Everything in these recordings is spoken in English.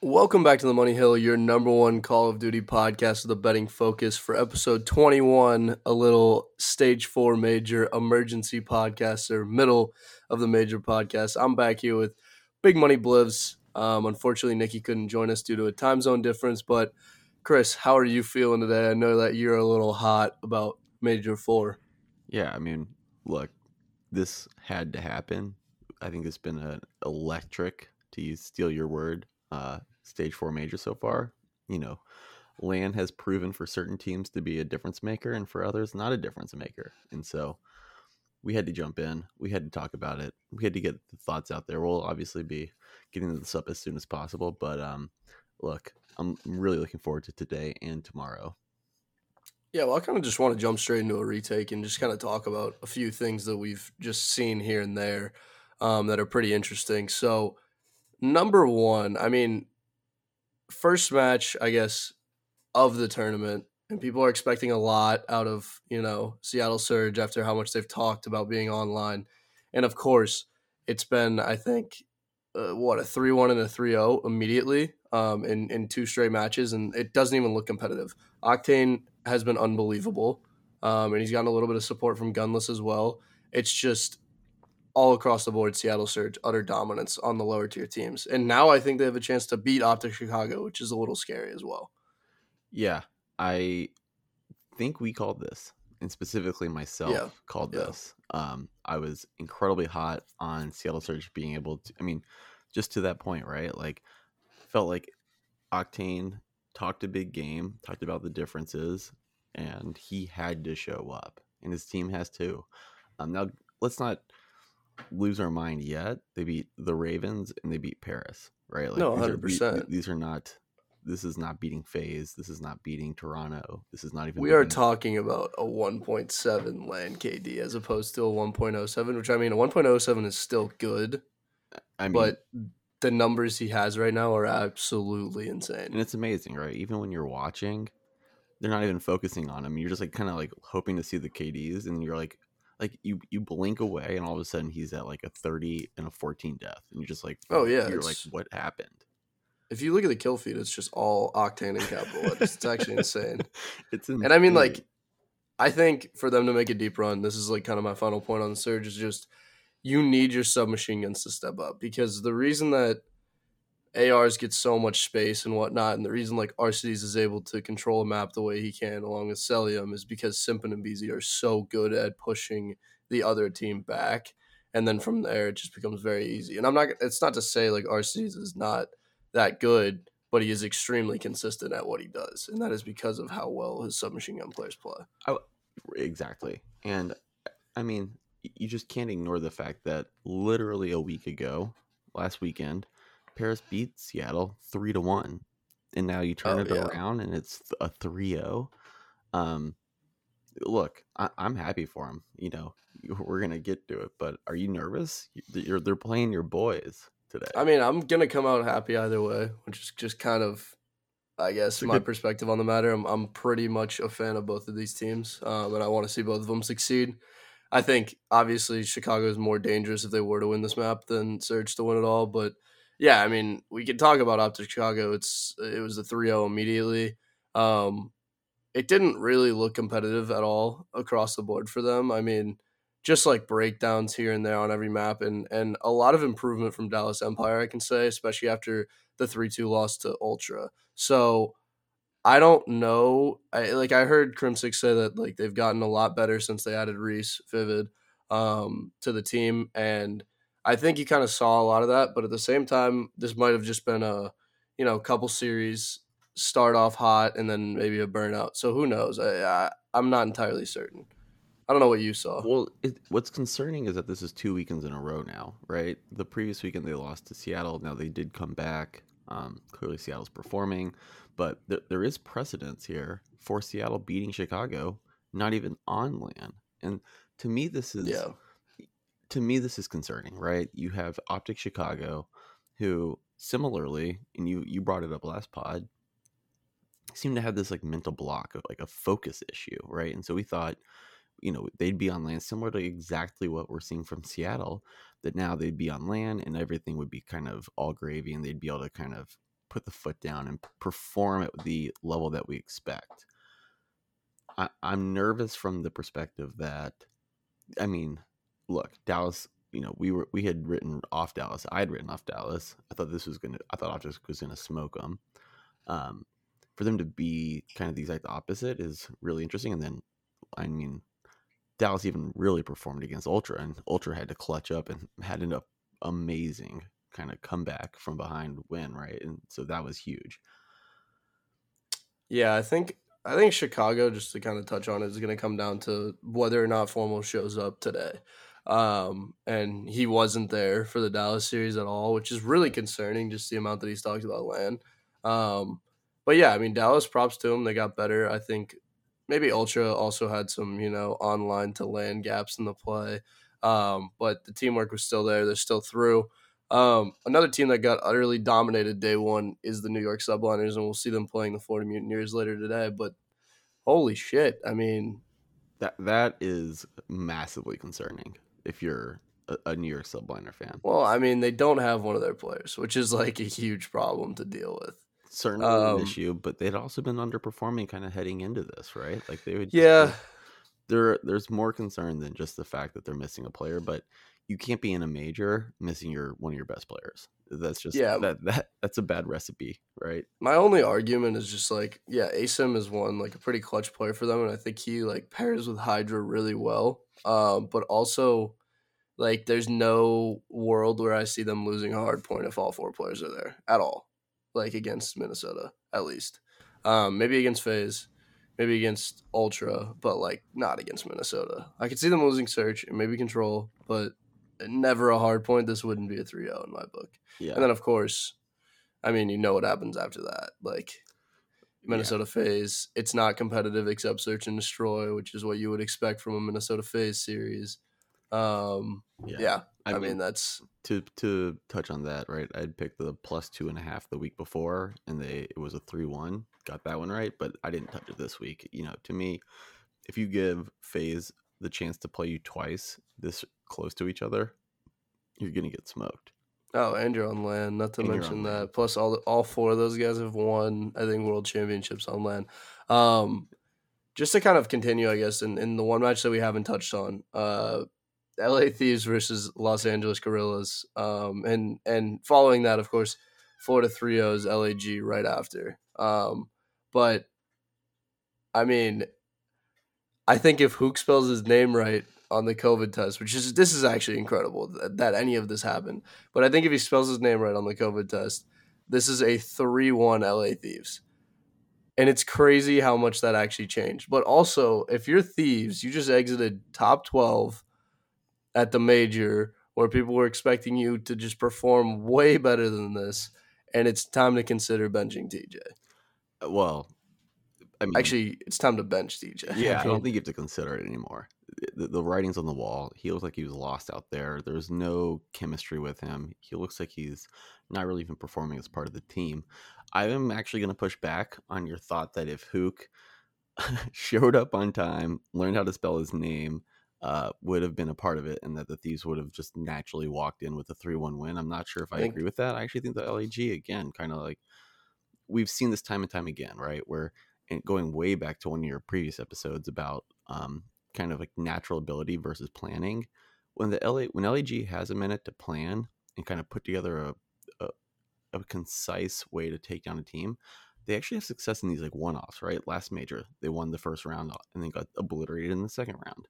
Welcome back to the Money Hill, your number one Call of Duty podcast with a betting focus for episode 21, a little stage four major emergency podcast or middle of the major podcast. I'm back here with Big Money Blivs. Um, unfortunately, Nikki couldn't join us due to a time zone difference, but Chris, how are you feeling today? I know that you're a little hot about Major Four. Yeah, I mean, look, this had to happen. I think it's been an electric, to use, steal your word, uh, stage four major so far. You know, LAN has proven for certain teams to be a difference maker and for others not a difference maker. And so we had to jump in. We had to talk about it. We had to get the thoughts out there. We'll obviously be getting this up as soon as possible. But um, look, I'm really looking forward to today and tomorrow. Yeah, well, I kind of just want to jump straight into a retake and just kind of talk about a few things that we've just seen here and there um, that are pretty interesting. So, number one, I mean, first match, I guess, of the tournament, and people are expecting a lot out of you know Seattle Surge after how much they've talked about being online, and of course, it's been I think uh, what a three one and a 3-0 immediately um, in in two straight matches, and it doesn't even look competitive. Octane has been unbelievable, um, and he's gotten a little bit of support from Gunless as well. It's just all across the board, Seattle Surge utter dominance on the lower tier teams, and now I think they have a chance to beat Optic Chicago, which is a little scary as well. Yeah, I think we called this, and specifically myself Yeah, called yeah. this. Um, I was incredibly hot on Seattle Surge being able to. I mean, just to that point, right? Like, felt like Octane talked a big game, talked about the differences, and he had to show up, and his team has too. Um, now, let's not lose our mind yet. They beat the Ravens and they beat Paris, right? No, these are- 100%. These are not. This is not beating FaZe. This is not beating Toronto. This is not even. We are talking about a 1.7 LAN KD as opposed to a 1.07, which I mean, a 1.07 is still good, I mean, but the numbers he has right now are absolutely insane. and it's amazing, right? Even when you're watching, they're not even focusing on him. You're just like kind of like hoping to see the KDs, and you're like, like you you blink away, and all of a sudden he's at like a 30 and a 14 death, and you're just like, Oh, yeah, you're like, what happened? If you look at the kill feed, it's just all octane and capital letters. It's actually insane. It's And I mean, like, I think for them to make a deep run, this is like kind of my final point on the surge is just you need your submachine guns to step up because the reason that ARs get so much space and whatnot, and the reason like Arcitys is able to control a map the way he can along with Cellium is because Simpin and BZ are so good at pushing the other team back. And then from there, it just becomes very easy. And I'm not, it's not to say like Arcitys is not that good, but he is extremely consistent at what he does. And that is because of how well his submachine gun players play. Exactly. And I mean, you just can't ignore the fact that literally a week ago, last weekend, Paris beat Seattle 3 to 1. And now you turn Oh, it yeah. around and it's a 3 0. Um, look, I- I'm happy for him. You know, we're going to get to it, but are you nervous? You- You're, they're playing your boys today. I mean, I'm gonna come out happy either way, which is just kind of, I guess, my good- perspective on the matter. I'm I'm pretty much a fan of both of these teams, um, and I want to see both of them succeed. I think obviously Chicago is more dangerous if they were to win this map than Surge to win it all, but yeah, I mean, we can talk about Optic Chicago. It's it was a 3-0 immediately. Um, it didn't really look competitive at all across the board for them. I mean, just like breakdowns here and there on every map and and a lot of improvement from Dallas Empire I can say especially after the 3-2 loss to Ultra. So I don't know. I like I heard Crimsix say that like they've gotten a lot better since they added Reese Vivid um to the team and I think you kind of saw a lot of that, but at the same time this might have just been a you know, couple series start off hot and then maybe a burnout. So who knows? I, I I'm not entirely certain. I don't know what you saw. Well, it, what's concerning is that this is two weekends in a row now, right? The previous weekend they lost to Seattle. Now they did come back. Um, clearly, Seattle's performing, but th- there is precedence here for Seattle beating Chicago, not even on LAN. And to me, this is Yeah. To me this is concerning, right? You have Optic Chicago, who similarly, and you you brought it up last pod, seem to have this like mental block of like a focus issue, right? And so we thought, you know, they'd be on LAN similar to exactly what we're seeing from Seattle, that now they'd be on LAN and everything would be kind of all gravy and they'd be able to kind of put the foot down and perform at the level that we expect. I, I'm nervous from the perspective that, I mean, look, Dallas. You know, we were we had written off Dallas. I had written off Dallas. I thought this was gonna. I thought Optics was gonna smoke them. Um, for them to be kind of the exact opposite is really interesting. And then, I mean, Dallas even really performed against Ultra, and Ultra had to clutch up and had an amazing kind of comeback from behind win, right? And so that was huge. Yeah, I think I think Chicago, just to kind of touch on it, is going to come down to whether or not Formal shows up today. Um, and he wasn't there for the Dallas series at all, which is really concerning. Just the amount that he's talked about LAN. Um, but yeah, I mean Dallas, props to him. They got better. I think maybe Ultra also had some, you know, online to LAN gaps in the play. Um, but the teamwork was still there. They're still through. Um, another team that got utterly dominated day one is the New York Subliners, and we'll see them playing the Florida Mutineers later today. But holy shit, I mean, that that is massively concerning if you're a, a New York Subliner fan. Well, I mean, they don't have one of their players, which is like a huge problem to deal with certainly um, an issue, but they'd also been underperforming kind of heading into this, right? Like they would, yeah. there, there's more concern than just the fact that they're missing a player, but you can't be in a major missing your one of your best players. That's just yeah. That that that's a bad recipe, right? My only argument is just like, yeah, Asim is one like a pretty clutch player for them, and I think he like pairs with Hydra really well. Um, but also, like, there's no world where I see them losing a hard point if all four players are there at all like against Minnesota at least. Um, maybe against FaZe, maybe against Ultra, but like not against Minnesota. I could see them losing Search and maybe Control, but never a hard point. This wouldn't be a 3-0 in my book. Yeah. And then of course, I mean, you know what happens after that. Like Minnesota yeah. FaZe, it's not competitive except search and destroy, which is what you would expect from a Minnesota FaZe series. Um, yeah. yeah. I, I mean, mean, that's to to touch on that, right? I'd picked the plus two and a half the week before, and they it was a three one. Got that one right, but I didn't touch it this week. You know, to me, if you give FaZe the chance to play you twice this close to each other, you're gonna get smoked. Oh, and you're on LAN. Not to and mention that. LAN. Plus, all all four of those guys have won, I think, world championships on LAN. Um, just to kind of continue, I guess, in, in the one match that we haven't touched on, uh, LA Thieves versus Los Angeles Guerrillas. Um, and and following that, of course, Florida 3 O's LAG right after. Um, but I mean, I think if Huke spells his name right on the COVID test, which is this is actually incredible that, that any of this happened. But I think if he spells his name right on the COVID test, this is a 3 1 LA Thieves. And it's crazy how much that actually changed. But also, if you're Thieves, you just exited top 12 at the major where people were expecting you to just perform way better than this, and it's time to consider benching TJ. Well, I mean, actually, it's time to bench TJ. Yeah, I don't think you have to consider it anymore. The, the, writing's on the wall. He looks like he was lost out there. There's no chemistry with him. He looks like he's not really even performing as part of the team. I am actually going to push back on your thought that if Huke showed up on time, learned how to spell his name, uh, would have been a part of it, and that the Thieves would have just naturally walked in with a three-one win. I'm not sure if I, I agree with that. I actually think the LAG again, kind of like we've seen this time and time again, right? Where and going way back to one of your previous episodes about um, kind of like natural ability versus planning. When the LA when LAG has a minute to plan and kind of put together a, a, a concise way to take down a team, they actually have success in these like one-offs, right? Last major, they won the first round and then got obliterated in the second round.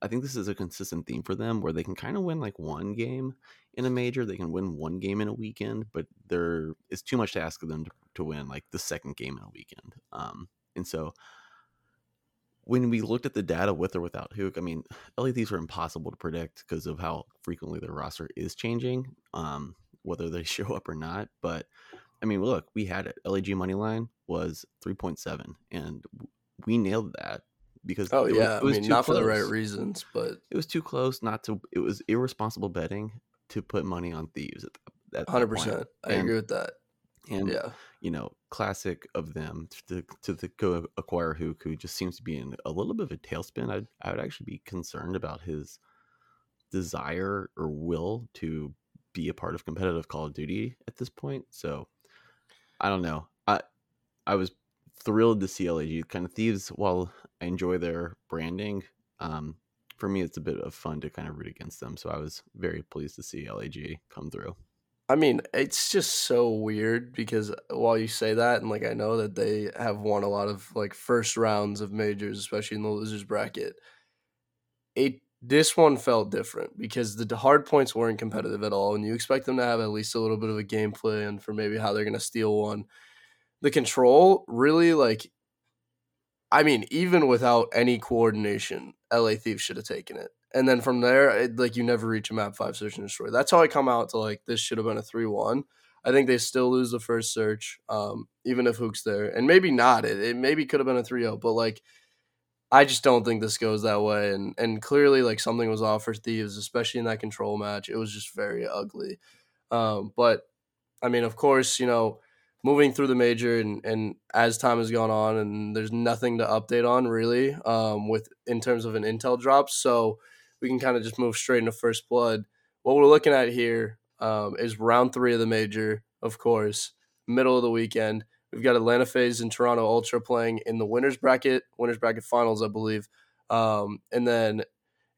I think this is a consistent theme for them where they can kind of win like one game in a major, they can win one game in a weekend, but there is too much to ask of them to, to win like the second game in a weekend. Um, and so when we looked at the data with or without Huke, I mean, LATs are impossible to predict because of how frequently their roster is changing, um, whether they show up or not. But I mean, look, we had it. LAG money line was 3.7, and we nailed that because oh it yeah, was, it was I mean, not close. for the right reasons, but it was too close not to. It was irresponsible betting to put money on thieves at that. hundred percent. I agree with that. And yeah, you know, classic of them to to the, go acquire who who just seems to be in a little bit of a tailspin. I I would actually be concerned about his desire or will to be a part of competitive Call of Duty at this point. So I don't know. I I was thrilled to see LAG kind of thieves. While I enjoy their branding, um, for me it's a bit of fun to kind of root against them. So I was very pleased to see LAG come through. I mean, it's just so weird because uh, while you say that, and like I know that they have won a lot of like first rounds of majors, especially in the losers bracket. It this one felt different because the hard points weren't competitive at all, and you expect them to have at least a little bit of a game plan for maybe how they're going to steal one. The control really like, I mean, even without any coordination, LA Thieves should have taken it and then from there, it, like you never reach a map five search and destroy. That's how I come out to like this should have been a three one. I think they still lose the first search, um, even if Huke's there, and maybe not. It, it maybe could have been a 3-0, but like I just don't think this goes that way. And and clearly like something was off for Thieves, especially in that control match. It was just very ugly. Um, but I mean, of course, you know, moving through the major and, and as time has gone on and there's nothing to update on really um, with in terms of an intel drop. So we can kind of just move straight into first blood. What we're looking at here um, is round three of the major, of course, middle of the weekend. We've got Atlanta FaZe and Toronto Ultra playing in the winners bracket, winners bracket finals, I believe. Um, and then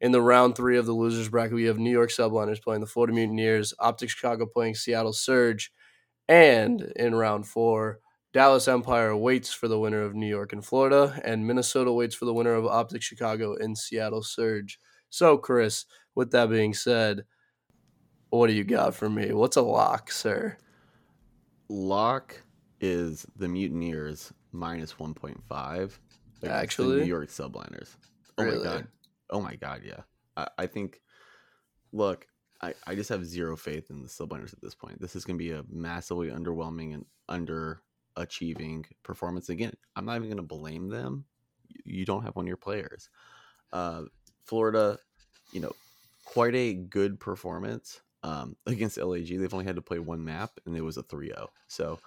in the round three of the losers bracket, we have New York Subliners playing the Florida Mutineers, Optic Chicago playing Seattle Surge, and in round four, Dallas Empire waits for the winner of New York and Florida, and Minnesota waits for the winner of Optic Chicago and Seattle Surge. So, Chris, with that being said, what do you got for me? What's a lock, sir? Lock is the Mutineers minus 1.5. Actually, New York Subliners. Oh really? my god. Oh my god, yeah. I, I think look, I, I just have zero faith in the Subliners at this point. This is gonna be a massively underwhelming and underachieving performance. Again, I'm not even gonna blame them. You don't have one of your players. Uh, Florida, you know, quite a good performance um, against LAG. They've only had to play one map, and it was a 3 0. So,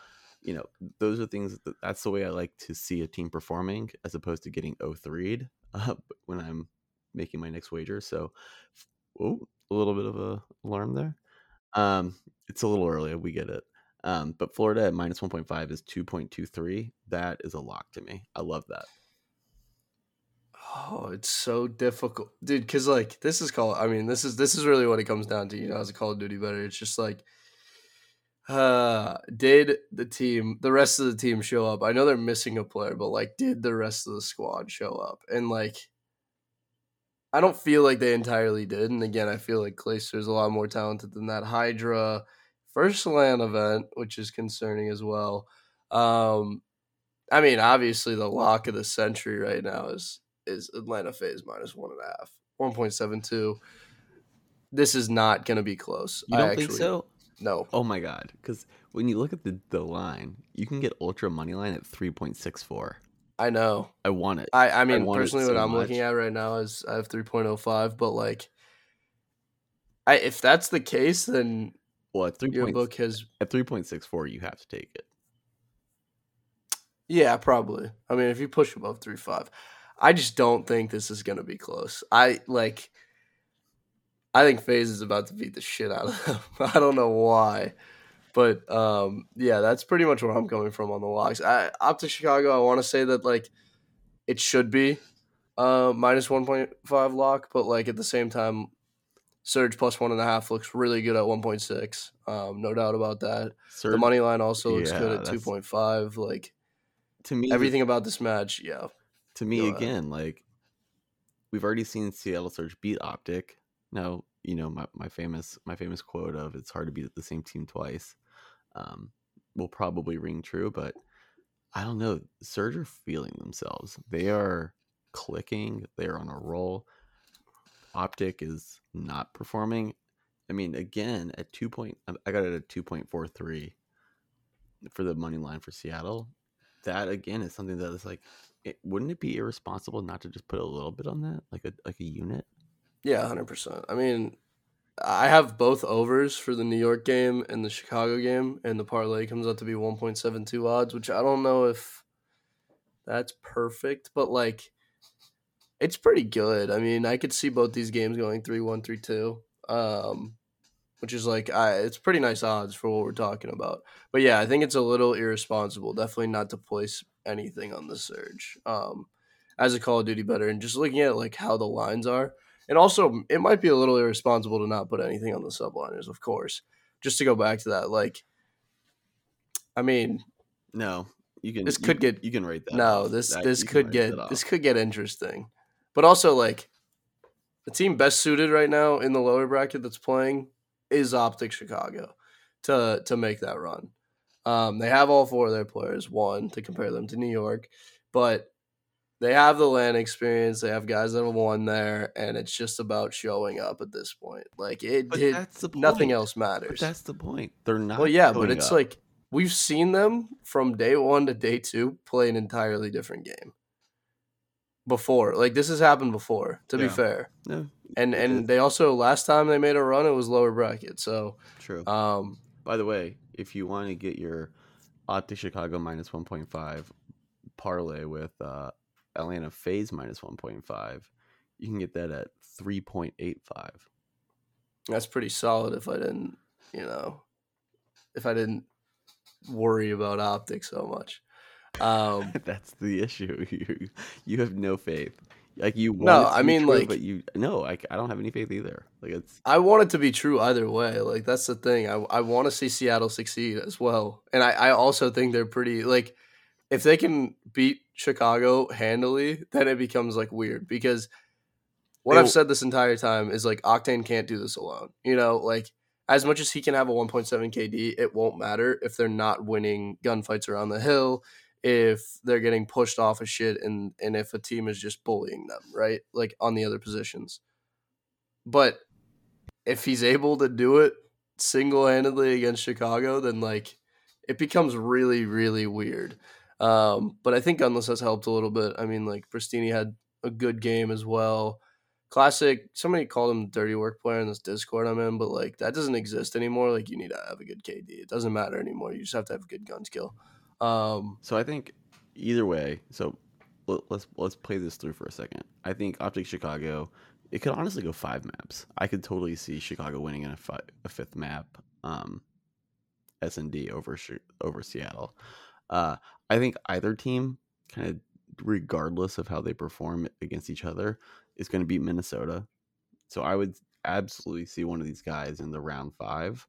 you know, those are things that, that's the way I like to see a team performing as opposed to getting 0 3'd uh, when I'm making my next wager. So, oh, a little bit of a alarm there. Um, it's a little early. We get it. Um, but Florida at minus 1.5 is 2.23. That is a lock to me. I love that. Oh, it's so difficult, dude. Because like this is called. I mean, this is this is really what it comes down to. You know, as a Call of Duty bettor, it's just like, uh, did the team, the rest of the team show up? I know they're missing a player, but like, did the rest of the squad show up? And like, I don't feel like they entirely did. And again, I feel like Clayster is a lot more talented than that. Hydra first LAN event, which is concerning as well. Um, I mean, obviously the lock of the century right now is is Atlanta FaZe minus one and a half, one point seven two. This is not going to be close. You don't I think so? No. Oh my god! Because when you look at the the line, you can get ultra money line at three point six four. I know. I want it. I I mean, I personally, so what I'm much. looking at right now is I have three point oh five, but like, I if that's the case, then well, at three your point, book has at three point six four, you have to take it. Yeah, probably. I mean, if you push above three five, I just don't think this is going to be close. I like. I think FaZe is about to beat the shit out of them. I don't know why, but um, yeah, that's pretty much where I'm coming from on the locks. I, Optic Chicago, I want to say that like it should be uh, minus one point five lock, but like at the same time, Surge plus one and a half looks really good at one point six. Um, no doubt about that. Surge, the money line also looks yeah, good at two point five. Like to me, everything about this match, yeah to me again like we've already seen seattle surge beat optic. Now you know my, my famous my famous quote of it's hard to beat the same team twice um, will probably ring true but i don't know surge are feeling themselves. They are clicking. They're on a roll. Optic is not performing. I mean again at two point i got it at 2.43 for the money line for seattle. That again is something that is like it, wouldn't it be irresponsible not to just put a little bit on that, like a like a unit? Yeah, hundred percent. I mean, I have both overs for the New York game and the Chicago game, and the parlay comes out to be one point seven two odds, which I don't know if that's perfect, but like it's pretty good. I mean, I could see both these games going three one, three two. Um, which is like I, it's pretty nice odds for what we're talking about. But yeah, I think it's a little irresponsible. Definitely not to place anything on the surge. Um, as a Call of Duty veteran, just looking at like how the lines are, and also it might be a little irresponsible to not put anything on the subliners, of course. Just to go back to that, like, I mean, No, you can. This you- could get- You can rate that. no, off. this That- this could get this could get interesting, but also like the team best suited right now in the lower bracket that's playing is Optic Chicago to to make that run. Um, they have all four of their players. One to compare them to New York, but they have the LAN experience. They have guys that have won there, and it's just about showing up at this point. Like it, But it nothing else But matters. that's the point. They're not. Well, yeah, but it's up. like we've seen them from day one to day two play an entirely different game before. Like this has happened before. To be fair, no, and and they also last time they made a run, it was lower bracket. So, true. um, By the way, if you want to get your Optic Chicago minus 1.5 parlay with uh, Atlanta FaZe minus 1.5, you can get that at 3.85. that's pretty solid. If I didn't, you know, if I didn't worry about optics so much. Um, That's the issue. You you have no faith. Like you want No, it to I mean, true, like- but you no, I, I don't have any faith either. Like it's I want it to be true either way. Like that's the thing. I I want to see Seattle succeed as well. And I, I also think they're pretty like if they can beat Chicago handily, then it becomes like weird because what They I've said this entire time is like Octane can't do this alone. You know, like as much as he can have a 1.7 KD, it won't matter if they're not winning gunfights around the hill, if they're getting pushed off of shit and and if a team is just bullying them, right? Like on the other positions. But if he's able to do it single-handedly against Chicago, then like it becomes really really weird. Um, but I think Gunless has helped a little bit. I mean, like Prestinni had a good game as well. Classic. Somebody called him dirty work player in this Discord I'm in, but like that doesn't exist anymore. Like you need to have a good KD. It doesn't matter anymore. You just have to have a good gun skill. Um, so I think either way. So let, let's let's play this through for a second. I think Optic Chicago. It could honestly go five maps. I could totally see Chicago winning in a, fi- a fifth map. Um, S and D over over Seattle. Uh, I think either team, kind of regardless of how they perform against each other, is going to beat Minnesota. So I would absolutely see one of these guys in the round five.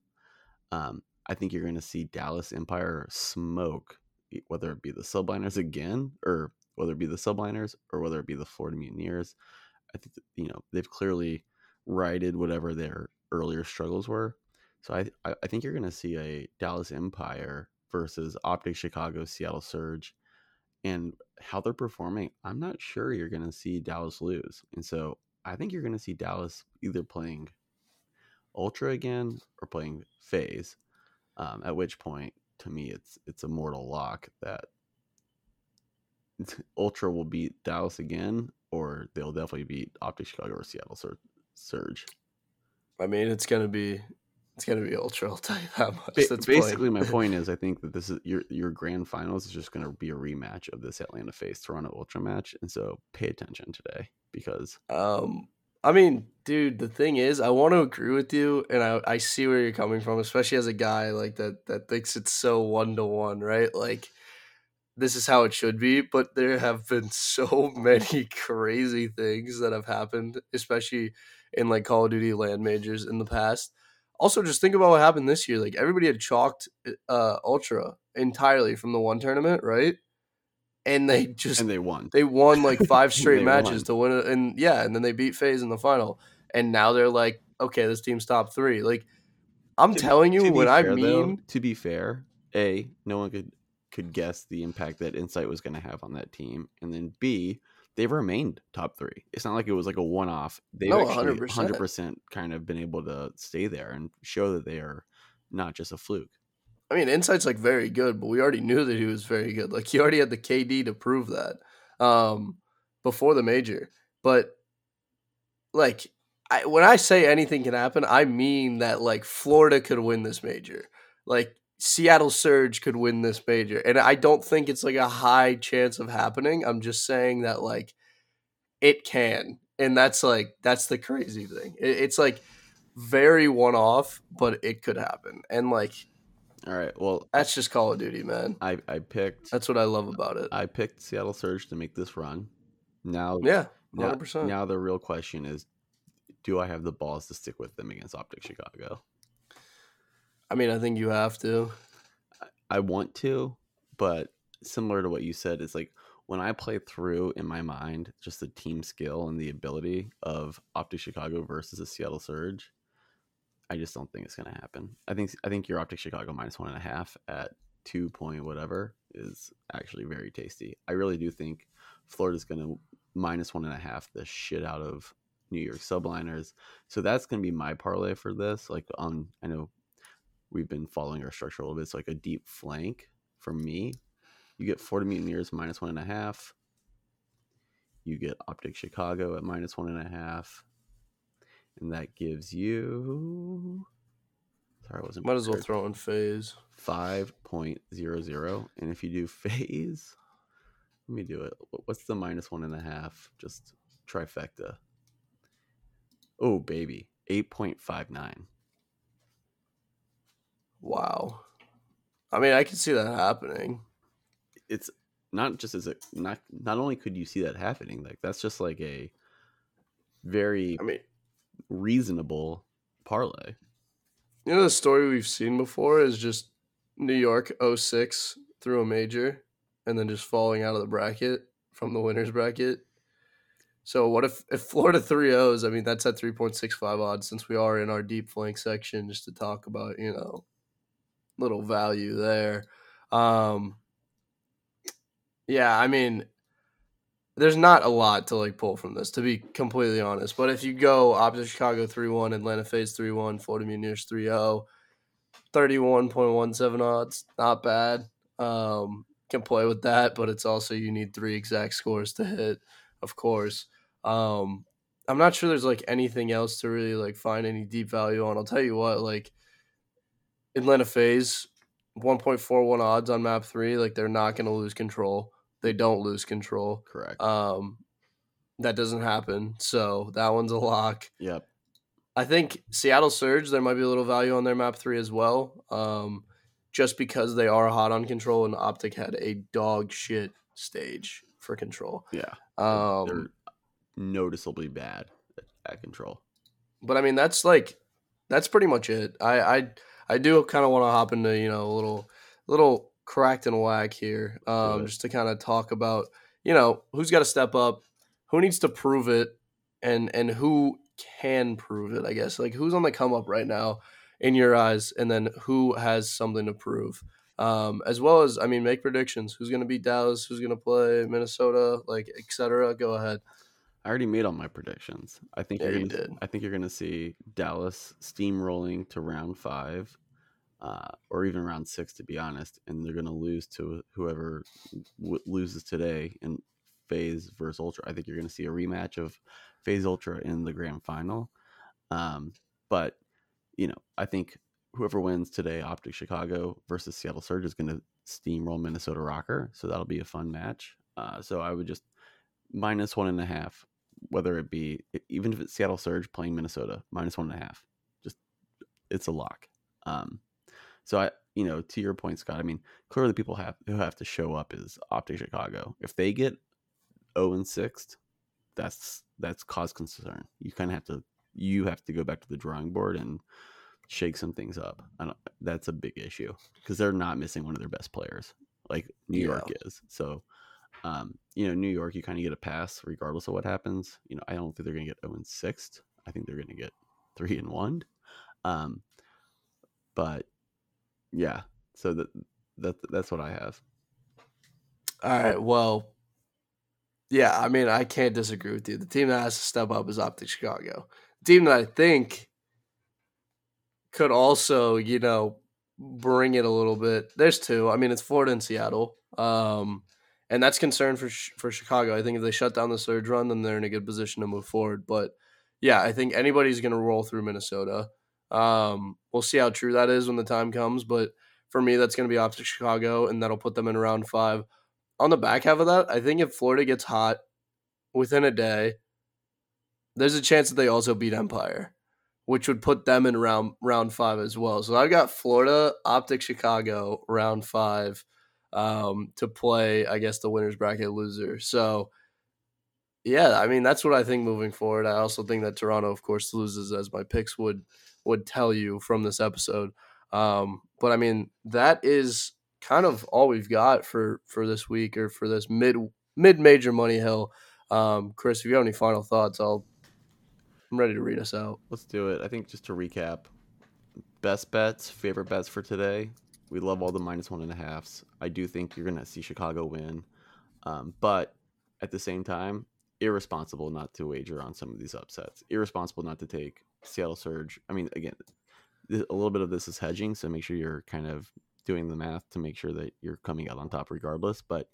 Um, I think you're going to see Dallas Empire smoke, whether it be the Subliners again, or whether it be the Subliners, or whether it be the Florida Mutineers. I think you know they've clearly righted whatever their earlier struggles were. So I I, I think you're going to see a Dallas Empire versus Optic Chicago Seattle Surge, and how they're performing. I'm not sure you're going to see Dallas lose, and so I think you're going to see Dallas either playing Ultra again or playing FaZe. Um, at which point, to me, it's it's a mortal lock that Ultra will beat Dallas again, or they'll definitely beat Optic Chicago or Seattle Sur- Surge. I mean, it's gonna be it's gonna be ultra. I'll tell you that much. Ba- basically, my point is, I think that this is your your grand finals is just going to be a rematch of this Atlanta FaZe Toronto Ultra match, and so pay attention today because Um, I mean, dude, the thing is, I want to agree with you, and I, I see where you're coming from, especially as a guy like that that thinks it's so one to one, right? Like this is how it should be, but there have been so many crazy things that have happened, especially in like Call of Duty LAN majors in the past. Also, just think about what happened this year. Like everybody had chalked uh Ultra entirely from the one tournament, right? And they just and they won. they won like five straight matches won. to win it, and yeah, and then they beat FaZe in the final, and now they're like, okay, this team's top three. Like, I'm To- telling you, what when I fair, though, mean, to be fair, a no one could could guess the impact that Insight was going to have on that team, and then b they've remained top three. It's not like it was like a one off. They've No, actually 100%. hundred percent kind of been able to stay there and show that they are not just a fluke. I mean, Insight's like very good, but we already knew that he was very good. Like he already had the KD to prove that um, before the major. But like, I, when I say anything can happen, I mean that like Florida could win this major, like Seattle Surge could win this major, and I don't think it's like a high chance of happening. I'm just saying that like it can, and that's like that's the crazy thing. It, it's like very one off, but it could happen. And like All right. Well, that's just Call of Duty, man. I I picked That's what I love about it. I picked Seattle Surge to make this run. Now, yeah, now, hundred percent. now the real question is, do I have the balls to stick with them against Optic Chicago? I mean, I think you have to. I want to, but similar to what you said, it's like when I play through in my mind just the team skill and the ability of Optic Chicago versus the Seattle Surge, I just don't think it's going to happen. I think I think your Optic Chicago minus one and a half at two point whatever is actually very tasty. I really do think Florida's going to minus one and a half the shit out of New York subliners. So that's going to be my parlay for this. Like on, I know we've been following our structure a little bit. It's like a deep flank for me. You get Florida Mutineers minus one and a half. You get Optic Chicago at minus one and a half. And that gives you. Sorry, I wasn't. Might as well throw in FaZe. 5.00 and if you do FaZe let me do it what's the minus one and a half just trifecta oh baby 8.59 Wow. I mean, I can see that happening. it's not just as a not not only could you see that happening like that's just like a very I mean, reasonable parlay you know the story we've seen before is just New York 06 through a major and then just falling out of the bracket from the winners bracket. So what if if Florida 3 O's, I mean that's at 3.65 odds since we are in our deep flank section just to talk about, you know, little value there. Um yeah, I mean there's not a lot to like pull from this, to be completely honest. But if you go Optic Chicago 3 1, Atlanta FaZe 3 1, Florida Mutineers 3 0, 31.17 odds, not bad. Um, can play with that, but it's also you need three exact scores to hit, of course. Um, I'm not sure there's like anything else to really like find any deep value on. I'll tell you what, like Atlanta FaZe, 1.41 odds on map three, like they're not going to lose control. They don't lose control. correct Um, that doesn't happen. So that one's a lock. yep I think Seattle Surge, there might be a little value on their map three as well. Um, just because they are hot on control and Optic had a dog shit stage for control. yeah Um, they're noticeably bad at, control but I mean that's like that's pretty much it. I I, I do kind of want to hop into you know a little little cracked and whack here, um, just to kind of talk about you know who's got to step up, who needs to prove it, and and who can prove it. I guess like who's on the come up right now in your eyes, and then who has something to prove. Um, as well as I mean, make predictions. Who's going to beat Dallas? Who's going to play Minnesota? Like etc. Go ahead. I already made all my predictions. I think Yeah, you're gonna. did. I think you're gonna see Dallas steamrolling to round five, uh, or even round six, to be honest, and they're gonna lose to whoever w- loses today in FaZe versus Ultra. I think you're gonna see a rematch of FaZe Ultra in the grand final. Um, but you know, I think whoever wins today, Optic Chicago versus Seattle Surge, is gonna steamroll Minnesota RØKKR. So that'll be a fun match. Uh, so I would just minus one and a half whether it be even if it's Seattle Surge playing Minnesota minus one and a half, just it's a lock. Um, so I, you know, to your point, Scott. I mean, clearly people have who have to show up is Optic Chicago. If they get zero and sixth, that's that's cause concern. You kind of have to you have to go back to the drawing board and shake some things up. I don't, that's a big issue because they're not missing one of their best players like New York is. So um, you know, New York, you kind of get a pass regardless of what happens. You know, I don't think they're going to get 0 and 6. I think they're going to get 3 and 1. Um, but yeah, so that, that that's what I have. All right. Well, yeah. I mean, I can't disagree with you. The team that has to step up is Optic Chicago. The team that I think could also, you know, bring it a little bit. There's two. I mean, it's Florida and Seattle. Um, and that's concern for for Chicago. I think if they shut down the surge run, then they're in a good position to move forward. But yeah, I think anybody's going to roll through Minnesota. Um, we'll see how true that is when the time comes. But for me, that's going to be Optic Chicago, and that'll put them in round five. On the back half of that, I think if Florida gets hot within a day, there's a chance that they also beat Empire, which would put them in round round five as well. So I've got Florida, Optic Chicago, round five um, to play. I guess the winners bracket loser. So yeah, I mean that's what I think moving forward. I also think that Toronto, of course, loses as my picks would would tell you from this episode. Um, but I mean that is kind of all we've got for for this week or for this mid mid major money hill. Um, Chris, if you have any final thoughts, I'll I'm ready to read us out. Let's do it. I think just to recap, best bets, favorite bets for today. We love all the minus one and a halfs. I do think you're gonna see Chicago win, um, but at the same time, irresponsible not to wager on some of these upsets. Irresponsible not to take Seattle Surge. I mean, again, a little bit of this is hedging, so make sure you're kind of doing the math to make sure that you're coming out on top regardless. But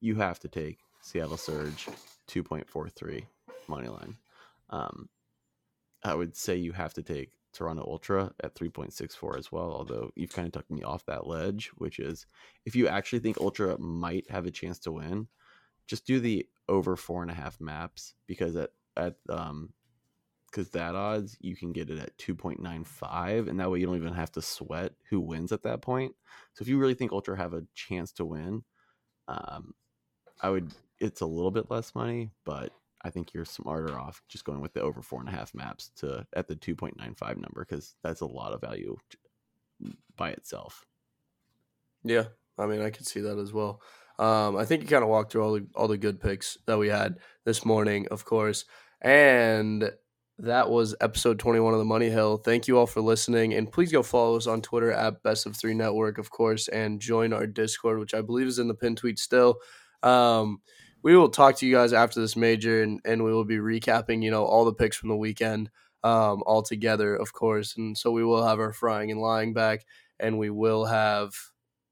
you have to take Seattle Surge 2.43 money line. Um, I would say you have to take Toronto Ultra at 3.64 as well, although you've kind of took me off that ledge, which is if you actually think Ultra might have a chance to win, just do the over four and a half maps because at, at um, because that odds you can get it at 2.95 and that way you don't even have to sweat who wins at that point. So if you really think ultra have a chance to win um, i would it's a little bit less money but i think you're smarter off just going with the over four and a half maps to at the 2.95 number because that's a lot of value by itself. Yeah i mean i could see that as well. Um, I think you kind of walked through all the all the good picks that we had this morning, of course, and that was episode 21 of the Money Hill. Thank you all for listening. And please go follow us on Twitter at Best of Three Network, of course, and join our Discord, which I believe is in the pin tweet still. Um, we will talk to you guys after this major and, and we will be recapping, you know, all the picks from the weekend um, all together, of course. And so we will have our frying and lying back and we will have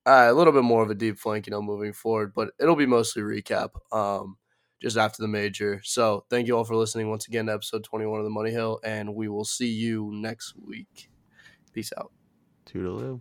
uh, a little bit more of a deep flank, you know, moving forward, but it'll be mostly recap. Um, just after the major. So thank you all for listening once again to episode 21 of the Money Hill, and we will see you next week. Peace out. Toodaloo.